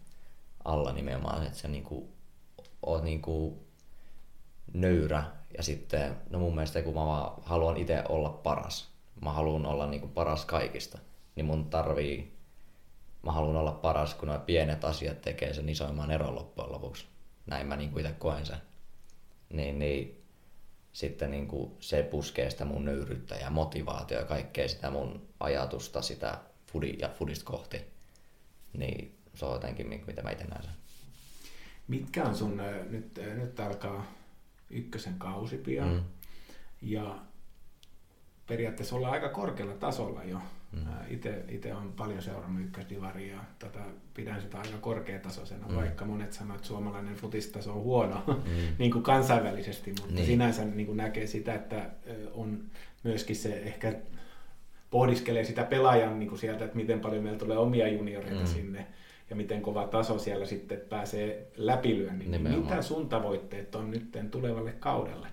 alla nimenomaan, että sä niinku, oot niinku nöyrä ja sitten, no mun mielestä kun mä vaan haluan itse olla paras, mä haluan olla niinku paras kaikista, niin mun tarvii mä haluan olla paras, kun nuo pienet asiat tekee sen isoimman eron loppujen lopuksi. Näin mä niin itse koen sen. Niin, niin sitten niin kuin se puskee sitä mun nöyryyttä ja motivaatio ja kaikkea sitä mun ajatusta sitä foodi ja foodista kohti. Niin se on jotenkin, mitä mä itse näen sen.
Mitkä on sun, nyt, nyt alkaa ykkösen kausi pian, mm. ja periaatteessa ollaan aika korkealla tasolla jo Mm. Itse olen paljon seurannut ykkösdivaria ja tota, pidän sitä aika korkeatasoisena, mm. vaikka monet sanoo, että suomalainen futistaso on huono mm. niin kuin kansainvälisesti, mutta niin. sinänsä niin kuin näkee sitä, että on myöskin se ehkä pohdiskelee sitä pelaajan niin kuin sieltä, että miten paljon meillä tulee omia junioreita mm. sinne ja miten kova taso siellä sitten pääsee läpilyönnin. Niin mitä sun tavoitteet on nyt tulevalle kaudelle?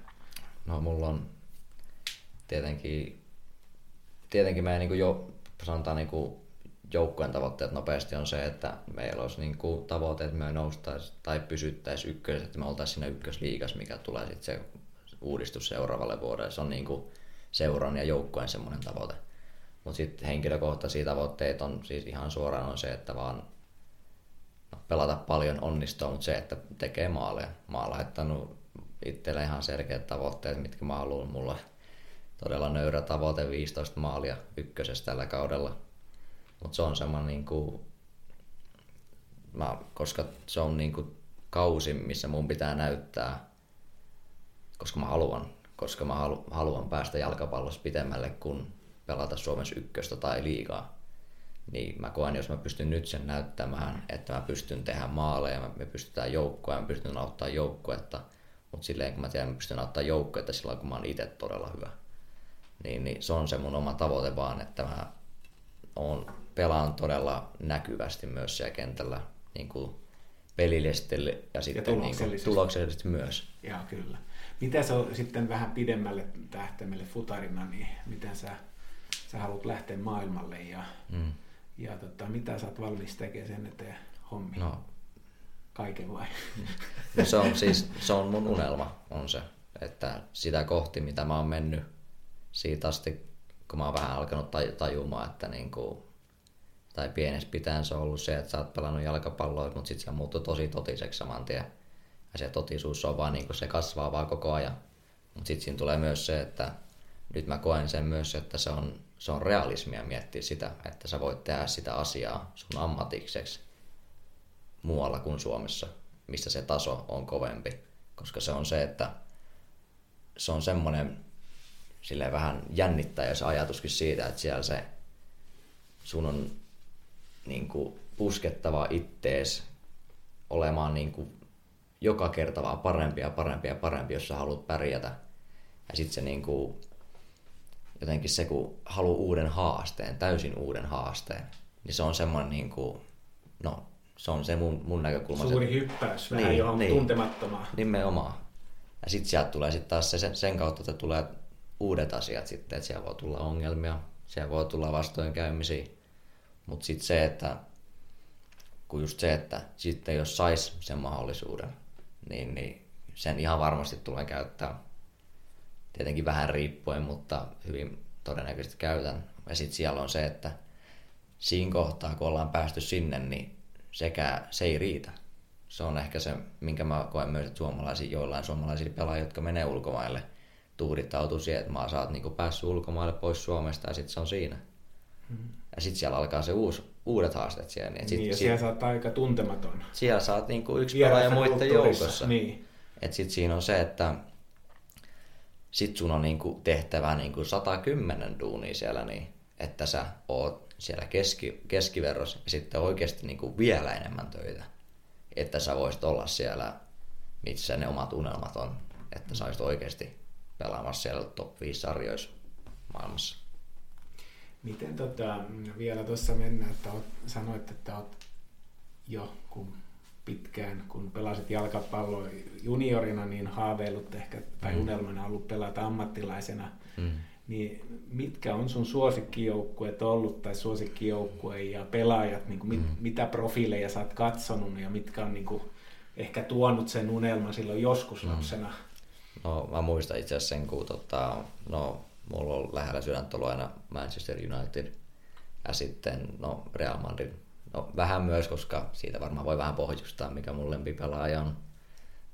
No mulla on tietenkin tietenkin meidän niin jo, sanotaan niin kuin joukkueen tavoitteet nopeasti on se, että meillä olisi niin kuin tavoite, että me noustaisi tai pysyttäisiin ykkös, että me oltaisiin siinä ykkösliigas, mikä tulee sitten se uudistus seuraavalle vuodelle. Se on niin kuin seuran ja joukkueen semmoinen tavoite. Mutta sitten henkilökohtaisia tavoitteita on siis ihan suoraan on se, että vaan no, pelata paljon onnistuu, mutta se, että tekee maaleja. Mä oon laittanut itselle ihan selkeät tavoitteet, mitkä mä haluan. Mulla todella nöyrä tavoite 15 maalia ykkösessä tällä kaudella. Mutta se on semmoinen niin kuin, mä, koska se on niin kuin kausi, missä mun pitää näyttää, koska mä haluan, koska mä haluan päästä jalkapallossa pitemmälle kuin pelata Suomessa ykköstä tai liigaa. Niin mä koen, jos mä pystyn nyt sen näyttämään, että mä pystyn tehdä maaleja, me pystytään joukkoa ja mä pystyn auttaa joukkuetta, mutta silleen kun mä tiedän, mä pystyn auttaa joukkuetta silloin, kun mä oon itse todella hyvä. Niin, niin se on se mun oma tavoite vaan, että mä oon, pelaan todella näkyvästi myös siellä kentällä niin kuin pelillisesti ja sitten ja tuloksellisesti. Niin kuin, tuloksellisesti myös.
Joo, kyllä. Mitä se on sitten vähän pidemmälle tähtäimelle futarina, niin miten sä sä haluat lähteä maailmalle ja, mm. ja tota, mitä sä oot valmis tekemään sen eteen hommi? No. Kaiken vai?
No se on siis, se on mun unelma, on se. Että sitä kohti, mitä mä oon mennyt siitä asti, kun mä oon vähän alkanut tajumaan, että niin kuin, tai pienessä pitäen se on ollut se, että sä oot pelannut jalkapalloa, mutta sitten se muuttui tosi totiseksi saman tien. Ja se totisuus on vaan niin kuin se kasvaa vaan koko ajan. Mutta sitten siinä tulee myös se, että nyt mä koen sen myös, että se on se on realismia miettiä sitä, että sä voit tehdä sitä asiaa sun ammatikseksi muualla kuin Suomessa, missä se taso on kovempi. Koska se on se, että se on semmoinen sille vähän jännittäjä se ajatuskin siitä, että siellä se sun on niin kuin, puskettava ittees olemaan niin kuin, joka kerta vaan parempi ja parempi ja parempi, jos sä haluat pärjätä. Ja sitten se niin kuin, jotenkin se, kun haluaa uuden haasteen, täysin uuden haasteen, niin se on semmoinen niin kuin, no, se on se mun, mun näkökulma.
Suuri se, hyppäys vähän niin, johon niin, tuntemattomaan.
Nimenomaan. Ja sitten sieltä tulee sitten taas se, sen kautta, että tulee uudet asiat sitten, että siellä voi tulla ongelmia, siellä voi tulla vastoinkäymisiä. Mutta sitten se, että kun just se, että sitten jos sais sen mahdollisuuden, niin, niin sen ihan varmasti tulee käyttää tietenkin vähän riippuen, mutta hyvin todennäköisesti käytän. Ja sitten siellä on se, että siinä kohtaa, kun ollaan päästy sinne, niin sekä se ei riitä. Se on ehkä se, minkä mä koen myös, että suomalaisia, joillain suomalaisilla pelaajia, jotka menee ulkomaille, tuudittautuu siihen, että mä saat niin päässyt ulkomaille pois Suomesta ja sitten se on siinä. Hmm. Ja sitten siellä alkaa se uusi, uudet haasteet siellä.
Niin, sit, niin ja siellä sit, saat aika tuntematon.
Siellä saat niin kuin yksi pelaaja muiden joukossa. Niin. Et sit siinä on se, että sit sun on niinku tehtävä niinku 110 duunia siellä, niin että sä oot siellä keski, keskiverros ja sitten oikeasti niinku vielä enemmän töitä. Että sä voisit olla siellä, missä ne omat unelmat on. Että sä olisit oikeasti pelaamassa siellä top 5 sarjoissa maailmassa.
Miten tota, vielä tuossa mennään, että oot, sanoit, että oot jo kun pitkään, kun pelasit jalkapalloa juniorina, niin haaveillut ehkä, tai mm. unelmana ollut pelata ammattilaisena. Mm. Niin mitkä on sun suosikkijoukkueet ollut tai suosikkijoukkue ja pelaajat, niin kuin mit, mm. mitä profiileja sä oot katsonut ja mitkä on niin kuin, ehkä tuonut sen unelman silloin joskus mm.
No mä muistan itse asiassa sen, kun tota, no, mulla on lähellä sydäntä aina Manchester United ja sitten no, Real Madrid No vähän myös, koska siitä varmaan voi vähän pohjustaa, mikä mun lempipelaaja on.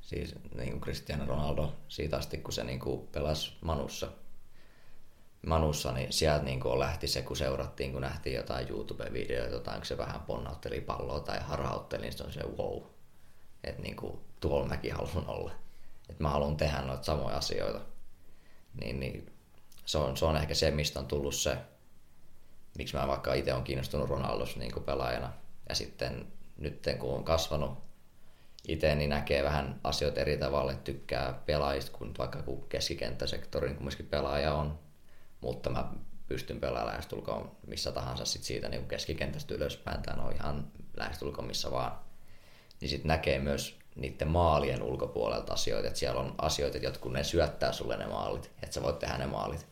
Siis niin kuin Cristiano Ronaldo siitä asti, kun se niin kuin pelasi Manussa. Manussa, niin sieltä niin kuin lähti se, kun seurattiin, kun nähtiin jotain YouTube-videoita, kun se vähän ponnautteli palloa tai harautteli, niin se on se wow. Että niin kuin, tuolla mäkin haluan olla. Että mä haluan tehdä noita samoja asioita. Niin, niin se, on, se on ehkä se, mistä on tullut se miksi mä vaikka itse on kiinnostunut Ronaldos niin pelaajana. Ja sitten nyt kun on kasvanut itse, niin näkee vähän asioita eri tavalla, että tykkää pelaajista kuin vaikka kun keskikenttäsektorin kumminkin pelaaja on. Mutta mä pystyn pelaamaan lähestulkoon missä tahansa sit siitä niin keskikentästä ylöspäin, tai on ihan lähestulkoon missä vaan. Niin sitten näkee myös niiden maalien ulkopuolelta asioita, että siellä on asioita, että jotkut ne syöttää sulle ne maalit, että sä voit tehdä ne maalit.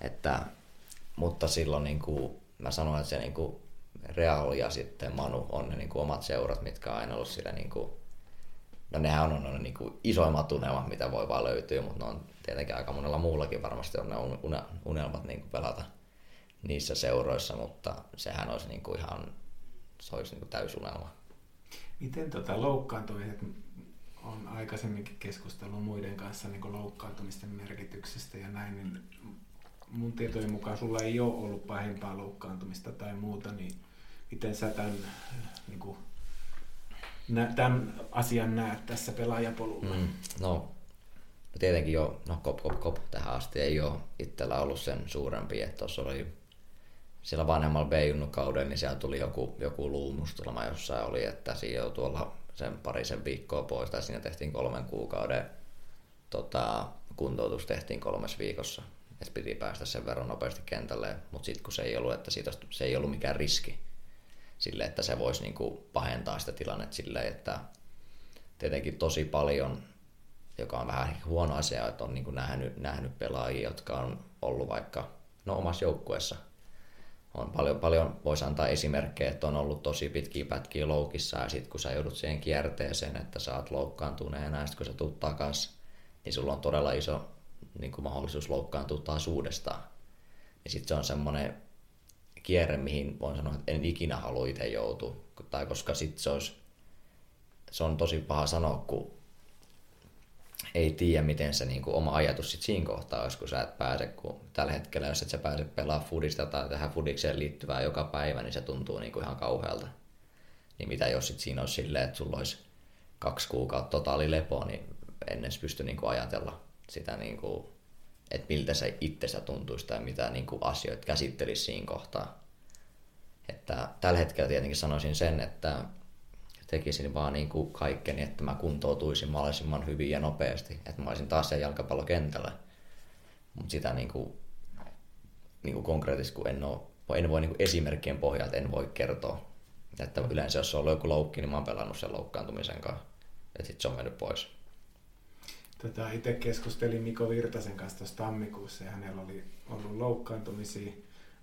Että mutta silloin niin kuin, mä sanoin, että se niin kuin Real ja sitten Manu on ne niin kuin omat seurat, mitkä on aina ollut sillä niin kuin, no nehän on, on niin kuin isoimmat unelmat, mitä voi vaan löytyä, mutta ne on tietenkin aika monella muullakin varmasti on ne unelmat niin kuin pelata niissä seuroissa, mutta sehän olisi niin kuin ihan, se olisi niin kuin täysunelma.
Miten tota loukkaantumiset on aikaisemminkin keskustellut muiden kanssa niin loukkaantumisten merkityksestä ja näin, niin mun tietojen mukaan sulla ei ole ollut pahimpaa loukkaantumista tai muuta, niin miten sä tämän, niin kuin, tämän asian näet tässä pelaajapolulla? Mm,
no, tietenkin jo, no kop, kop, kop, tähän asti ei ole itsellä ollut sen suurempi, että tuossa oli siellä vanhemmalla b kauden, niin siellä tuli joku, joku luumustelma jossain oli, että siinä jo tuolla sen parisen viikkoa pois, tai siinä tehtiin kolmen kuukauden tota, kuntoutus tehtiin kolmes viikossa. että piti päästä sen verran nopeasti kentälle, mutta sitten kun se ei ollut, että siitä, se ei ollut mikään riski sille, että se voisi niinku pahentaa sitä tilannetta silleen, että tietenkin tosi paljon, joka on vähän huono asia, että on niinku nähnyt, nähnyt pelaajia, jotka on ollut vaikka no, omassa joukkueessa – on paljon, paljon voisi antaa esimerkkejä, että on ollut tosi pitkiä pätkiä loukissa ja sitten kun sä joudut siihen kierteeseen, että sä oot loukkaantuneena ja sitten kun sä tuut takas, niin sulla on todella iso niin kuin mahdollisuus loukkaantua taas uudestaan. Ja sitten se on semmoinen kierre, mihin voin sanoa, että en ikinä halua itse joutua. Tai koska sitten se olisi, se on tosi paha sanoa, kun ei tiedä, miten se niin kuin, oma ajatus sit siinä kohtaa olisi, kun sä et pääse, kun tällä hetkellä, jos et sä pääse pelaamaan fudista tai tähän fudikseen liittyvää joka päivä, niin se tuntuu niin kuin ihan kauhealta. Niin mitä jos sit siinä olisi silleen, että sulla olisi kaksi kuukautta totaali lepo, niin en edes pysty niin kuin ajatella sitä, niin kuin, että miltä se itsensä tuntuisi tai mitä niin kuin asioita käsittelisi siinä kohtaa. Että tällä hetkellä tietenkin sanoisin sen, että tekisin vaan niin kuin kaikkeni, että mä kuntoutuisin mahdollisimman hyvin ja nopeasti, että mä olisin taas siellä jalkapallokentällä. Mutta sitä niin kuin, niin kuin konkreettisesti, kun en, ole, en voi niin kuin esimerkkien pohjalta en voi kertoa. Että yleensä jos on ollut joku loukki, niin mä oon pelannut sen loukkaantumisen kanssa. Että sitten se on mennyt pois.
Tätä itse keskustelin Miko Virtasen kanssa tuossa tammikuussa ja hänellä oli ollut loukkaantumisia,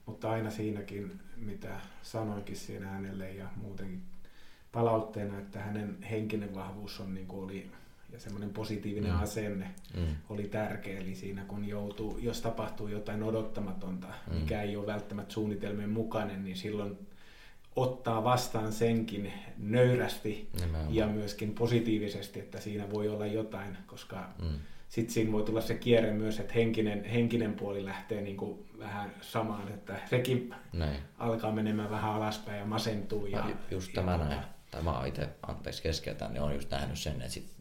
mutta aina siinäkin, mitä sanoinkin siinä hänelle ja muutenkin palautteena, että hänen henkinen vahvuus on niin kuin oli ja semmoinen positiivinen mm. asenne mm. oli tärkeä. Eli siinä kun joutuu, jos tapahtuu jotain odottamatonta, mm. mikä ei ole välttämättä suunnitelmien mukainen, niin silloin ottaa vastaan senkin nöyrästi Nimenomaan. ja myöskin positiivisesti, että siinä voi olla jotain, koska mm. sitten siinä voi tulla se kierre myös, että henkinen, henkinen puoli lähtee niin kuin vähän samaan, että sekin näin. alkaa menemään vähän alaspäin ja masentuu. Ja,
ja just tämä ja, näin tai mä itse, anteeksi keskeltään, niin on just nähnyt sen, että sit,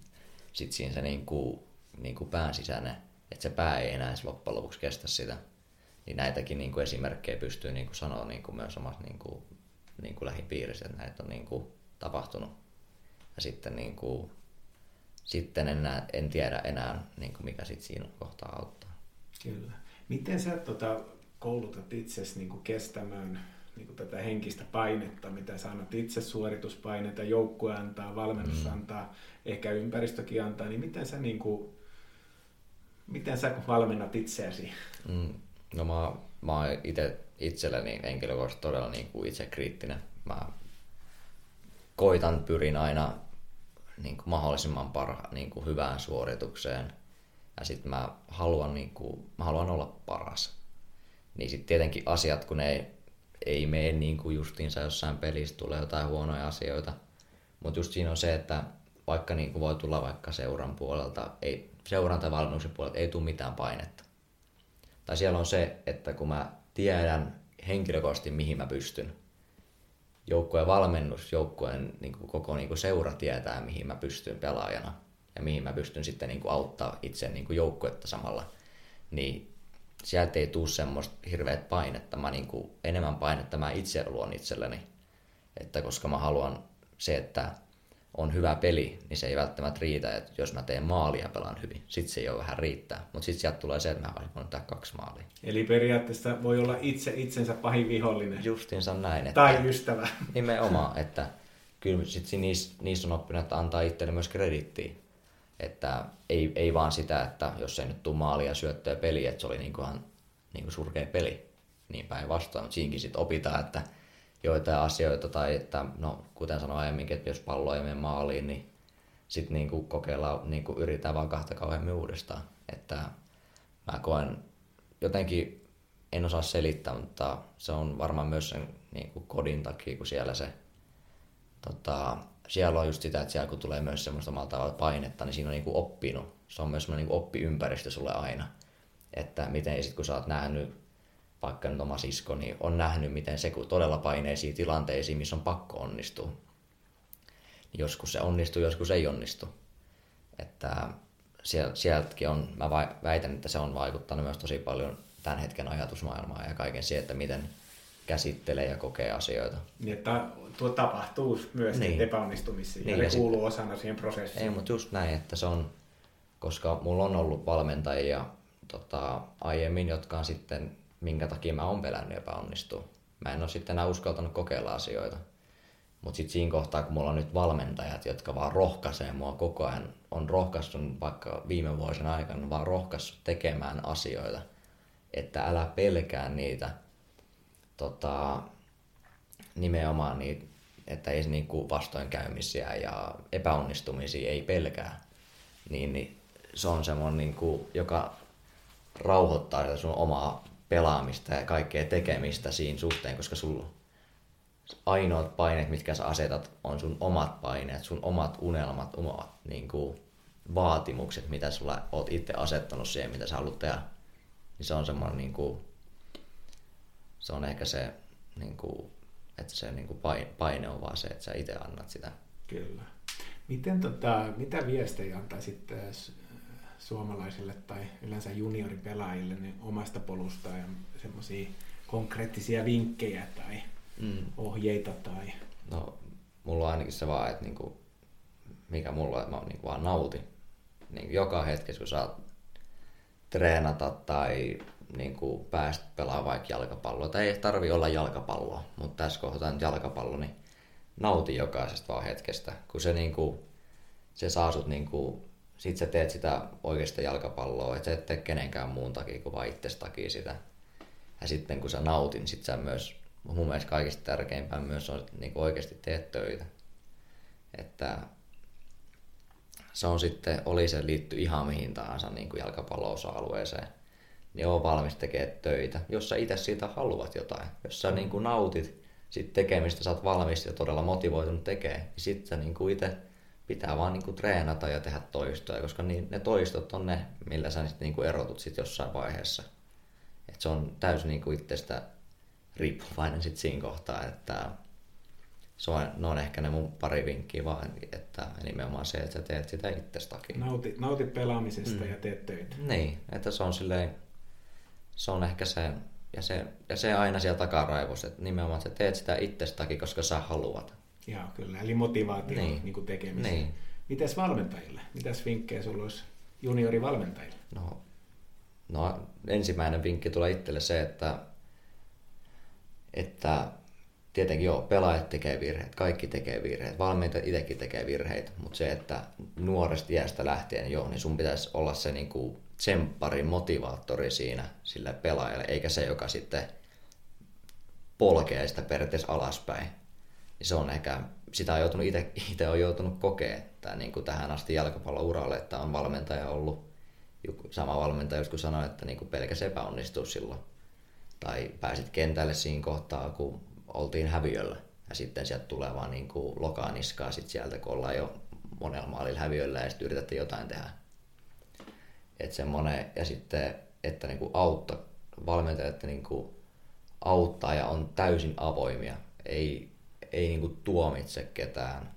sit siinä se niinku, niinku pään sisäinen, että se pää ei enää loppujen lopuksi kestä sitä. Niin näitäkin niinku esimerkkejä pystyy niinku sanoa niinku myös omassa niinku, niinku lähipiirissä, että näitä on niinku tapahtunut. Ja sitten, niinku, sitten en, näe, en tiedä enää, niinku mikä sit siinä kohtaa auttaa.
Kyllä. Miten sä tota, koulutat itsesi niinku kestämään niin kuin tätä henkistä painetta, mitä sä annat itse suorituspaineita, joukkue antaa, valmennus mm. antaa, ehkä ympäristökin antaa, niin miten sä, niin kuin, miten sä valmennat itseäsi?
Mm. No mä, mä oon itse itselleni henkilökohtaisesti todella niin kuin itse kriittinen. Mä koitan, pyrin aina niin kuin mahdollisimman parha, niin kuin hyvään suoritukseen. Ja sitten mä haluan, niin kuin, mä haluan olla paras. Niin sitten tietenkin asiat, kun ei ei mene niin kuin justiinsa jossain pelissä tulee jotain huonoja asioita. Mutta just siinä on se, että vaikka niin kuin voi tulla vaikka seuran puolelta, ei, seuran tai valmennuksen puolelta ei tule mitään painetta. Tai siellä on se, että kun mä tiedän henkilökohtaisesti mihin mä pystyn, joukkueen valmennus, joukkueen niin kuin koko niin kuin seura tietää mihin mä pystyn pelaajana ja mihin mä pystyn sitten niin kuin auttaa itse niin kuin joukkuetta samalla, niin sieltä ei tule semmoista hirveät painetta. Mä niin kuin, enemmän painetta mä itse luon itselleni. Että koska mä haluan se, että on hyvä peli, niin se ei välttämättä riitä, että jos mä teen maalia pelaan hyvin. Sitten se jo vähän riittää. Mutta sitten sieltä tulee se, että mä voin tehdä kaksi maalia.
Eli periaatteessa voi olla itse itsensä pahin vihollinen.
Justiinsa näin. Että,
tai ystävä.
Nimenomaan, että kyllä sitten niissä, niissä on oppinut, että antaa itselle myös kredittiä. Että ei, ei vaan sitä, että jos ei nyt tule maalia syöttöä peli, että se oli niin kuin, niin kuin surkea peli. niin päinvastoin, mutta siinkin sitten opitaan, että joitain asioita tai että, no kuten sanoin aiemminkin, että jos pallo ei mene maaliin, niin sitten niinku kokeillaan, niinku yritetään vaan kahta kauheammin uudestaan. Että mä koen jotenkin, en osaa selittää, mutta se on varmaan myös sen niinku kodin takia, kun siellä se tota, siellä on just sitä, että siellä kun tulee myös semmoista omalla painetta, niin siinä on niinku oppinut. Se on myös semmoinen niinku oppiympäristö sulle aina. Että miten sit kun sä oot nähnyt, vaikka nyt oma sisko, niin on nähnyt, miten se kun todella paineisiin tilanteisiin, missä on pakko onnistua. Joskus se onnistuu, joskus ei onnistu. Että sieltäkin on, mä väitän, että se on vaikuttanut myös tosi paljon tämän hetken ajatusmaailmaa ja kaiken siihen, että miten käsittelee ja kokee asioita.
Niin, että tuo tapahtuu myös niin. epäonnistumisia niin, ja, ja kuuluu sit... osana siihen prosessiin.
Ei, mutta just näin, että se on, koska mulla on ollut valmentajia tota, aiemmin, jotka on sitten, minkä takia mä oon pelännyt epäonnistua. Mä en ole sitten enää uskaltanut kokeilla asioita. Mutta sitten siinä kohtaa, kun mulla on nyt valmentajat, jotka vaan rohkaisee mua koko ajan, on rohkaissut vaikka viime vuosien aikana, vaan rohkaissut tekemään asioita, että älä pelkää niitä – tota, nimenomaan niin, että ei niinku vastoinkäymisiä ja epäonnistumisia ei pelkää, niin, niin se on semmoinen, niinku, joka rauhoittaa sitä sun omaa pelaamista ja kaikkea tekemistä siinä suhteen, koska sulla ainoat paineet, mitkä sä asetat, on sun omat paineet, sun omat unelmat, omat niin kuin, vaatimukset, mitä sulla oot itse asettanut siihen, mitä sä haluat tehdä. Niin se on semmoinen niin kuin, se on ehkä se, niin kuin, että se niin kuin paine on vaan se, että sä itse annat sitä.
Kyllä. Miten, tota, mitä viestejä antaisit suomalaisille tai yleensä junioripelaajille niin omasta polusta ja semmoisia konkreettisia vinkkejä tai mm. ohjeita? Tai...
No, mulla on ainakin se vaan, että niinku, mikä mulla on, mä niinku vaan nautin. Niin joka hetki, kun saat treenata tai niin kuin päästä pelaamaan vaikka jalkapalloa. Tai ei tarvi olla jalkapalloa, mutta tässä kohtaa nyt jalkapallo, niin nauti jokaisesta vaan hetkestä. Kun se, niin kuin, se saa sut, niin kuin, sit sä teet sitä oikeasta jalkapalloa, että sä et tee kenenkään muun takia kuin vaan itsestä takia sitä. Ja sitten kun sä nautin, sit sä myös, mun mielestä kaikista tärkeimpää myös on, että niin oikeasti teet töitä. Että se on sitten, oli se liitty ihan mihin tahansa niin kuin jalkapallo-osa-alueeseen niin on valmis tekemään töitä, jos sä itse siitä haluat jotain. Jos sä niin kuin nautit sit tekemistä, sä oot valmis ja todella motivoitunut tekemään, niin sit sä niin kuin itse pitää vaan niin kuin treenata ja tehdä toistoja, koska niin, ne toistot on ne, millä sä niin kuin erotut sit jossain vaiheessa. Et se on täysin niin kuin itsestä riippuvainen sit siinä kohtaa, että se on, ne on ehkä ne mun pari vinkkiä vaan, että nimenomaan se, että sä teet sitä itsestäkin.
Nauti, nauti pelaamisesta mm. ja teet töitä.
Niin, että se on silleen, se on ehkä se, ja se, ja se aina siellä takaraivossa, että nimenomaan että sä teet sitä itsestäkin, koska sä haluat.
Joo, kyllä, eli motivaatio niin. Niin kuin tekemiseen. Niin. Mitäs valmentajille? Mitäs vinkkejä sulla olisi juniorivalmentajille?
No, no ensimmäinen vinkki tulee itselle se, että, että tietenkin joo, pelaajat tekee virheet, kaikki tekee virheet, valmentajat itsekin tekee virheitä, mutta se, että nuoresta iästä lähtien joo, niin sun pitäisi olla se niin kuin tsemppari, motivaattori siinä sille pelaajalle, eikä se, joka sitten polkee sitä periaatteessa alaspäin. Ja se on ehkä, sitä on joutunut itse, itse on joutunut kokea että niin kuin tähän asti jalkapallouralle, että on valmentaja ollut, sama valmentaja joskus sanoi, että niin kuin pelkäs epäonnistuu silloin. Tai pääsit kentälle siinä kohtaa, kun oltiin häviöllä. Ja sitten sieltä tulee vaan niin kuin lokaa niskaa sit sieltä, kun ollaan jo monella maalilla häviöllä ja sitten yritätte jotain tehdä. Että semmoinen, ja sitten, että niinku autta, valmentajat niinku auttaa ja on täysin avoimia. Ei, ei niinku tuomitse ketään,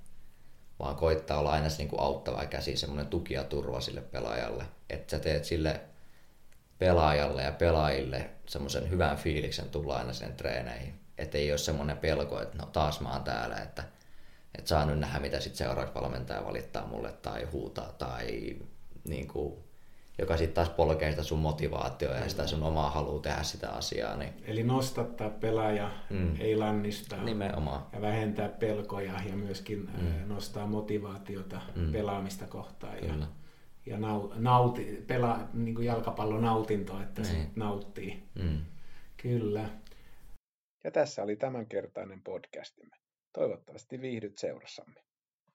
vaan koittaa olla aina se niinku auttava käsi, semmoinen tuki ja turva sille pelaajalle. Että sä teet sille pelaajalle ja pelaajille semmoisen hyvän fiiliksen tulla aina sen treeneihin. Että ei ole semmoinen pelko, että no taas mä oon täällä, että, että saa nyt nähdä, mitä sitten seuraavaksi valmentaja valittaa mulle tai huutaa tai niin kuin, joka sitten taas polkee sitä sun motivaatioa ja sitä sun omaa halua tehdä sitä asiaa. Niin...
Eli nostattaa pelaaja, mm. ei lannistaa.
Nimenomaan.
Ja vähentää pelkoja ja myöskin mm. nostaa motivaatiota mm. pelaamista kohtaan. Kyllä. Ja, ja nauti, pelaa niin kuin jalkapallon nautinto, että niin. se nauttii. Mm. Kyllä. Ja tässä oli tämänkertainen podcastimme. Toivottavasti viihdyt seurassamme.